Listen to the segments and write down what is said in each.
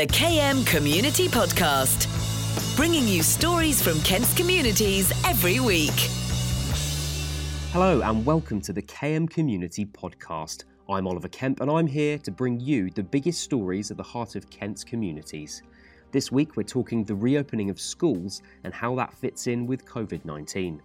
The KM Community Podcast, bringing you stories from Kent's communities every week. Hello, and welcome to the KM Community Podcast. I'm Oliver Kemp, and I'm here to bring you the biggest stories at the heart of Kent's communities. This week, we're talking the reopening of schools and how that fits in with COVID 19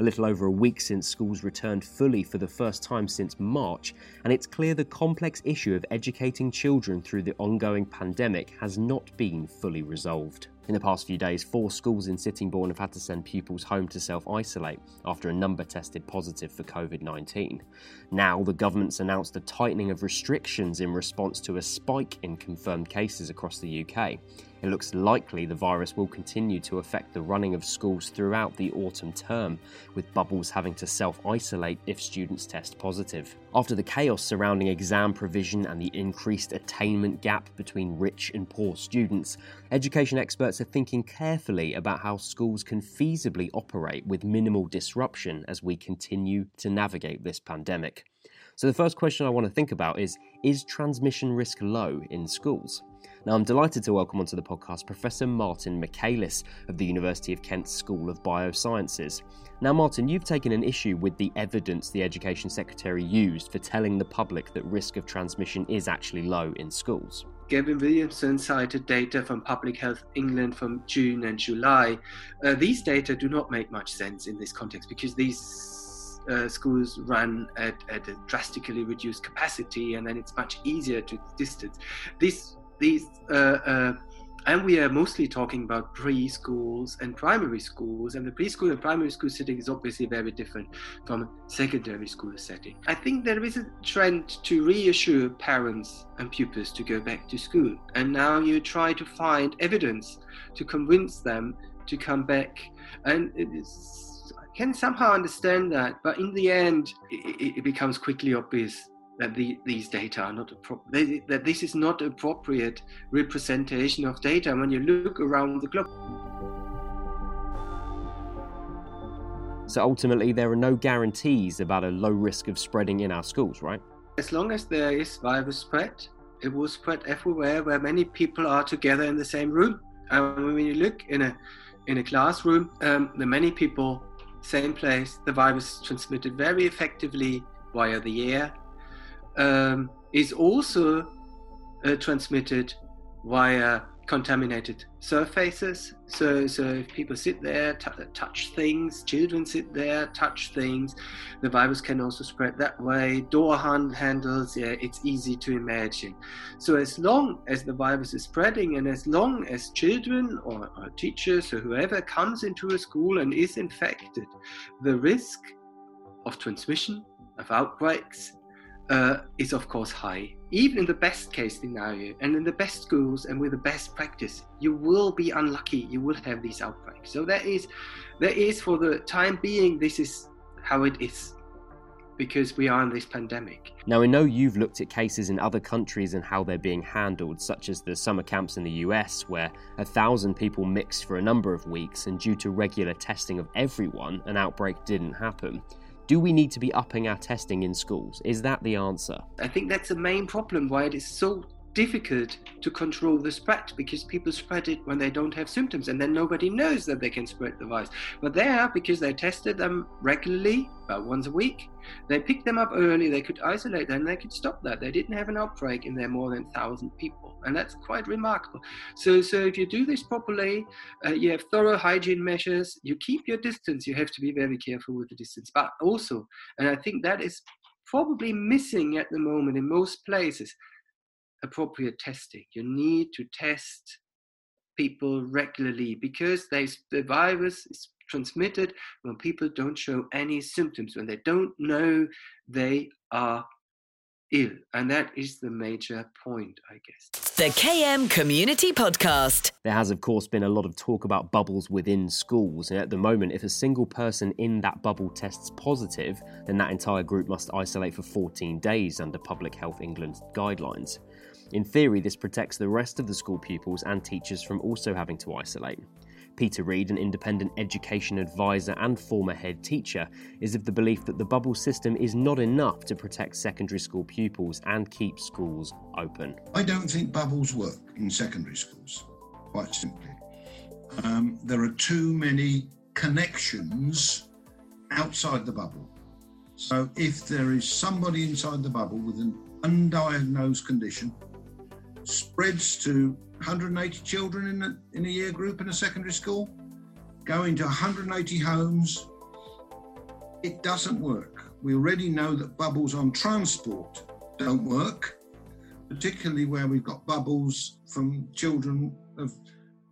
a little over a week since schools returned fully for the first time since March, and it's clear the complex issue of educating children through the ongoing pandemic has not been fully resolved. In the past few days, four schools in Sittingbourne have had to send pupils home to self isolate after a number tested positive for COVID 19. Now, the government's announced a tightening of restrictions in response to a spike in confirmed cases across the UK. It looks likely the virus will continue to affect the running of schools throughout the autumn term, with bubbles having to self isolate if students test positive. After the chaos surrounding exam provision and the increased attainment gap between rich and poor students, education experts are thinking carefully about how schools can feasibly operate with minimal disruption as we continue to navigate this pandemic. So, the first question I want to think about is Is transmission risk low in schools? Now, I'm delighted to welcome onto the podcast Professor Martin Michaelis of the University of Kent School of Biosciences. Now, Martin, you've taken an issue with the evidence the Education Secretary used for telling the public that risk of transmission is actually low in schools. Gavin Williamson cited data from Public Health England from June and July. Uh, these data do not make much sense in this context because these uh, schools run at, at, a drastically reduced capacity and then it's much easier to distance. These these uh, uh, and we are mostly talking about preschools and primary schools and the preschool and primary school setting is obviously very different from secondary school setting. I think there is a trend to reassure parents and pupils to go back to school and now you try to find evidence to convince them to come back and i can somehow understand that but in the end it, it becomes quickly obvious that the, these data are not appropriate, that this is not appropriate representation of data when you look around the globe. So ultimately, there are no guarantees about a low risk of spreading in our schools, right? As long as there is virus spread, it will spread everywhere where many people are together in the same room. And when you look in a in a classroom, um, the many people, same place, the virus is transmitted very effectively via the air um, is also uh, transmitted via contaminated surfaces. So, so if people sit there, t- touch things, children sit there, touch things, the virus can also spread that way. Door hand- handles, yeah, it's easy to imagine. So, as long as the virus is spreading and as long as children or, or teachers or whoever comes into a school and is infected, the risk of transmission, of outbreaks, uh, is of course high. Even in the best case scenario and in the best schools and with the best practice, you will be unlucky. You will have these outbreaks. So that is, that is for the time being, this is how it is because we are in this pandemic. Now, we know you've looked at cases in other countries and how they're being handled, such as the summer camps in the US, where a thousand people mixed for a number of weeks, and due to regular testing of everyone, an outbreak didn't happen. Do we need to be upping our testing in schools? Is that the answer? I think that's the main problem why it is so difficult to control the spread because people spread it when they don't have symptoms and then nobody knows that they can spread the virus. But there, because they tested them regularly, about once a week, they picked them up early, they could isolate them, they could stop that. They didn't have an outbreak in their more than 1,000 people. And that's quite remarkable. So, so if you do this properly, uh, you have thorough hygiene measures, you keep your distance, you have to be very careful with the distance. But also, and I think that is probably missing at the moment in most places, appropriate testing. You need to test people regularly because they, the virus is transmitted when people don't show any symptoms, when they don't know they are ill. And that is the major point, I guess. The KM Community Podcast. There has, of course, been a lot of talk about bubbles within schools. And at the moment, if a single person in that bubble tests positive, then that entire group must isolate for 14 days under Public Health England's guidelines. In theory, this protects the rest of the school pupils and teachers from also having to isolate. Peter Reed, an independent education advisor and former head teacher, is of the belief that the bubble system is not enough to protect secondary school pupils and keep schools open. I don't think bubbles work in secondary schools, quite simply. Um, there are too many connections outside the bubble. So if there is somebody inside the bubble with an undiagnosed condition, spreads to 180 children in a, in a year group in a secondary school, going to 180 homes. It doesn't work. We already know that bubbles on transport don't work, particularly where we've got bubbles from children of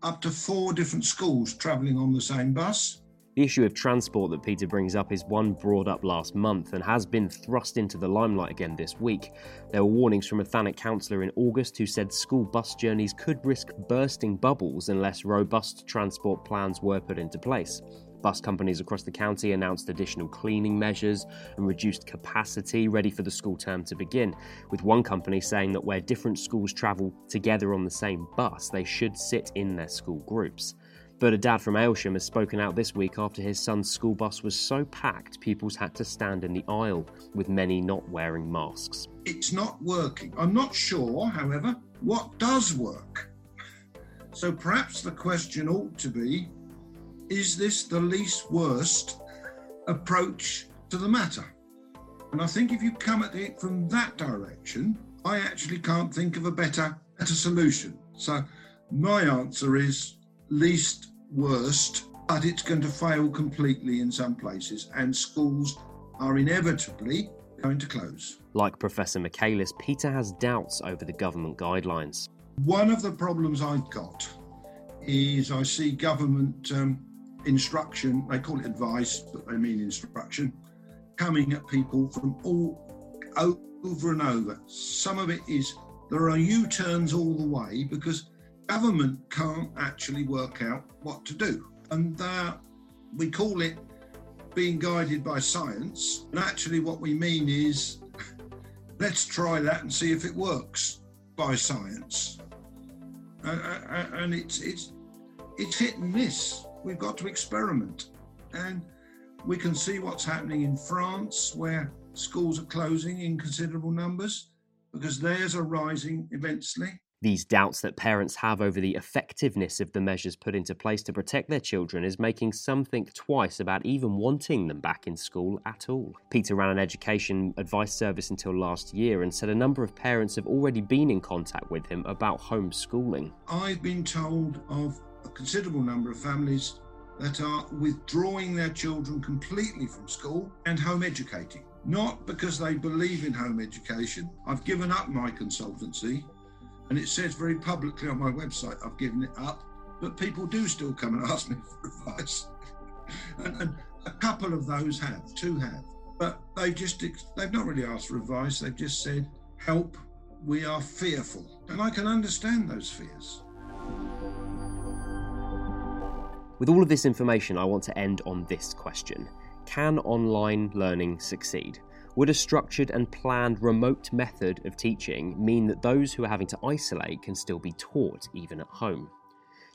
up to four different schools travelling on the same bus. The issue of transport that Peter brings up is one brought up last month and has been thrust into the limelight again this week. There were warnings from a Thanet councillor in August who said school bus journeys could risk bursting bubbles unless robust transport plans were put into place. Bus companies across the county announced additional cleaning measures and reduced capacity ready for the school term to begin, with one company saying that where different schools travel together on the same bus, they should sit in their school groups. But a dad from Aylesham has spoken out this week after his son's school bus was so packed pupils had to stand in the aisle, with many not wearing masks. It's not working. I'm not sure, however, what does work. So perhaps the question ought to be is this the least worst approach to the matter? And I think if you come at it from that direction, I actually can't think of a better, better solution. So my answer is least worst, but it's going to fail completely in some places, and schools are inevitably going to close. Like Professor Michaelis, Peter has doubts over the government guidelines. One of the problems I've got is I see government um, instruction, they call it advice, but they mean instruction, coming at people from all over and over. Some of it is there are U turns all the way because government can't actually work out what to do. And we call it being guided by science. And actually, what we mean is let's try that and see if it works by science. And it's, it's, it's hit and miss. We've got to experiment. And we can see what's happening in France, where schools are closing in considerable numbers because theirs are rising immensely. These doubts that parents have over the effectiveness of the measures put into place to protect their children is making some think twice about even wanting them back in school at all. Peter ran an education advice service until last year and said a number of parents have already been in contact with him about homeschooling. I've been told of a considerable number of families that are withdrawing their children completely from school and home educating. Not because they believe in home education. I've given up my consultancy and it says very publicly on my website, I've given it up, but people do still come and ask me for advice. and, and a couple of those have, two have, but they just, they've not really asked for advice. They've just said, help, we are fearful. And I can understand those fears. With all of this information, I want to end on this question Can online learning succeed? Would a structured and planned remote method of teaching mean that those who are having to isolate can still be taught even at home?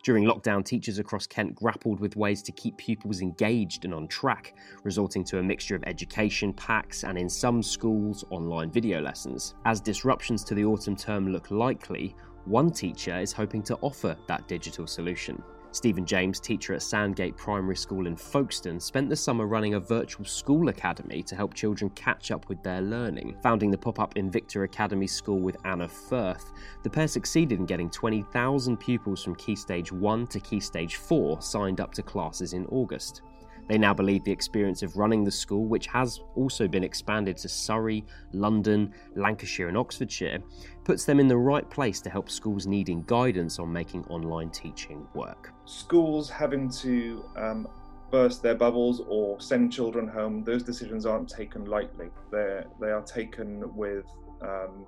During lockdown, teachers across Kent grappled with ways to keep pupils engaged and on track, resulting to a mixture of education packs and, in some schools, online video lessons. As disruptions to the autumn term look likely, one teacher is hoping to offer that digital solution. Stephen James, teacher at Sandgate Primary School in Folkestone, spent the summer running a virtual school academy to help children catch up with their learning. Founding the pop up Invicta Academy School with Anna Firth, the pair succeeded in getting 20,000 pupils from Key Stage 1 to Key Stage 4 signed up to classes in August. They now believe the experience of running the school, which has also been expanded to Surrey, London, Lancashire, and Oxfordshire, puts them in the right place to help schools needing guidance on making online teaching work. Schools having to um, burst their bubbles or send children home, those decisions aren't taken lightly. They're, they are taken with um,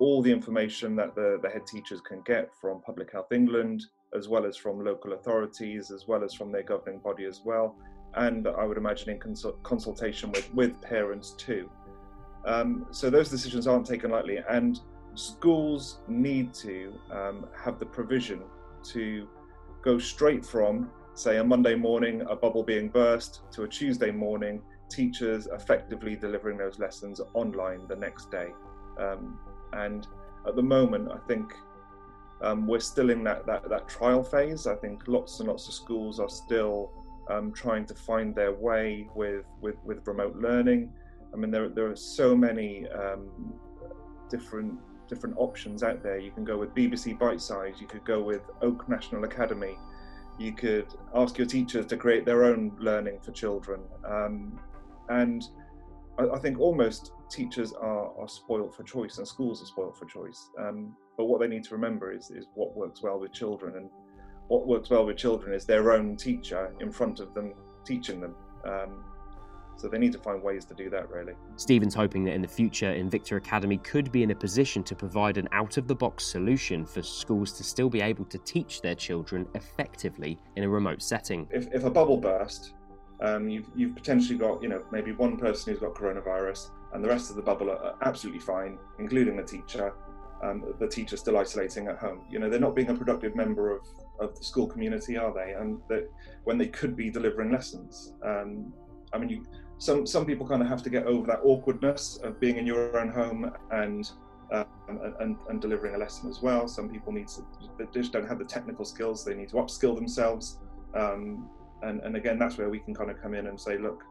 all the information that the, the head teachers can get from Public Health England, as well as from local authorities, as well as from their governing body as well and I would imagine in consult- consultation with, with parents too. Um, so those decisions aren't taken lightly, and schools need to um, have the provision to go straight from say a Monday morning, a bubble being burst, to a Tuesday morning, teachers effectively delivering those lessons online the next day. Um, and at the moment, I think um, we're still in that, that, that trial phase. I think lots and lots of schools are still um, trying to find their way with, with, with remote learning. I mean, there, there are so many um, different different options out there. You can go with BBC Bitesize, you could go with Oak National Academy, you could ask your teachers to create their own learning for children. Um, and I, I, think almost teachers are, are spoilt for choice and schools are spoiled for choice. Um, but what they need to remember is, is what works well with children. And what works well with children is their own teacher in front of them teaching them. Um, so they need to find ways to do that, really. Stephen's hoping that in the future, Invicta Academy could be in a position to provide an out of the box solution for schools to still be able to teach their children effectively in a remote setting. If, if a bubble burst, um, you've, you've potentially got, you know, maybe one person who's got coronavirus and the rest of the bubble are absolutely fine, including the teacher. Um, the teacher still isolating at home. You know, they're not being a productive member of, of the school community, are they? And that when they could be delivering lessons. Um, I mean, you, some some people kind of have to get over that awkwardness of being in your own home and um, and, and delivering a lesson as well. Some people need to they just don't have the technical skills. They need to upskill themselves. Um, and and again, that's where we can kind of come in and say, look,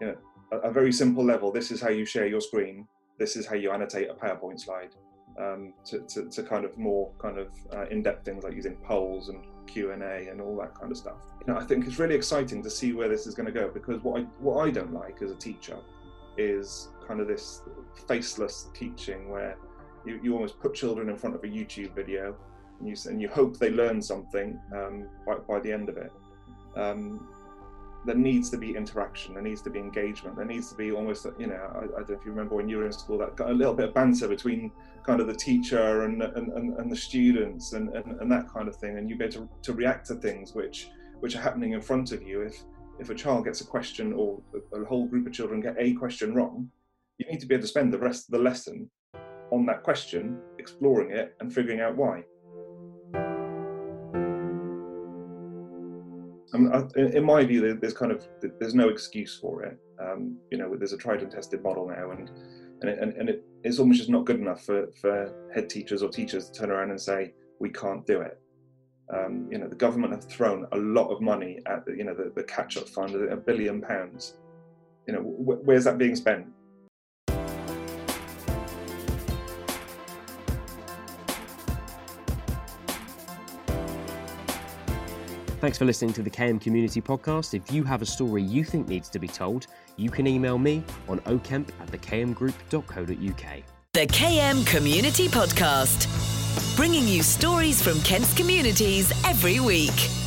you know, a, a very simple level. This is how you share your screen. This is how you annotate a PowerPoint slide. Um, to, to, to, kind of more kind of uh, in-depth things like using polls and Q&A and all that kind of stuff. You know, I think it's really exciting to see where this is going to go because what I what I don't like as a teacher is kind of this faceless teaching where you, you almost put children in front of a YouTube video and you and you hope they learn something um, by, by the end of it. Um, there needs to be interaction, there needs to be engagement, there needs to be almost, you know, I, I, don't know if you remember when you were in school, that got a little bit of banter between kind of the teacher and and, and, and the students and, and, and, that kind of thing, and you get to, to react to things which which are happening in front of you. If if a child gets a question or a, a whole group of children get a question wrong, you need to be able to spend the rest of the lesson on that question, exploring it and figuring out why. In my view, there's kind of there's no excuse for it. Um, you know, there's a tried and tested model now, and and, it, and, and it, it's almost just not good enough for, for head teachers or teachers to turn around and say we can't do it. Um, you know, the government have thrown a lot of money at the, you know the, the catch-up fund, a billion pounds. You know, wh- where's that being spent? Thanks for listening to the KM Community Podcast. If you have a story you think needs to be told, you can email me on okemp at thekmgroup.co.uk. The KM Community Podcast, bringing you stories from Kent's communities every week.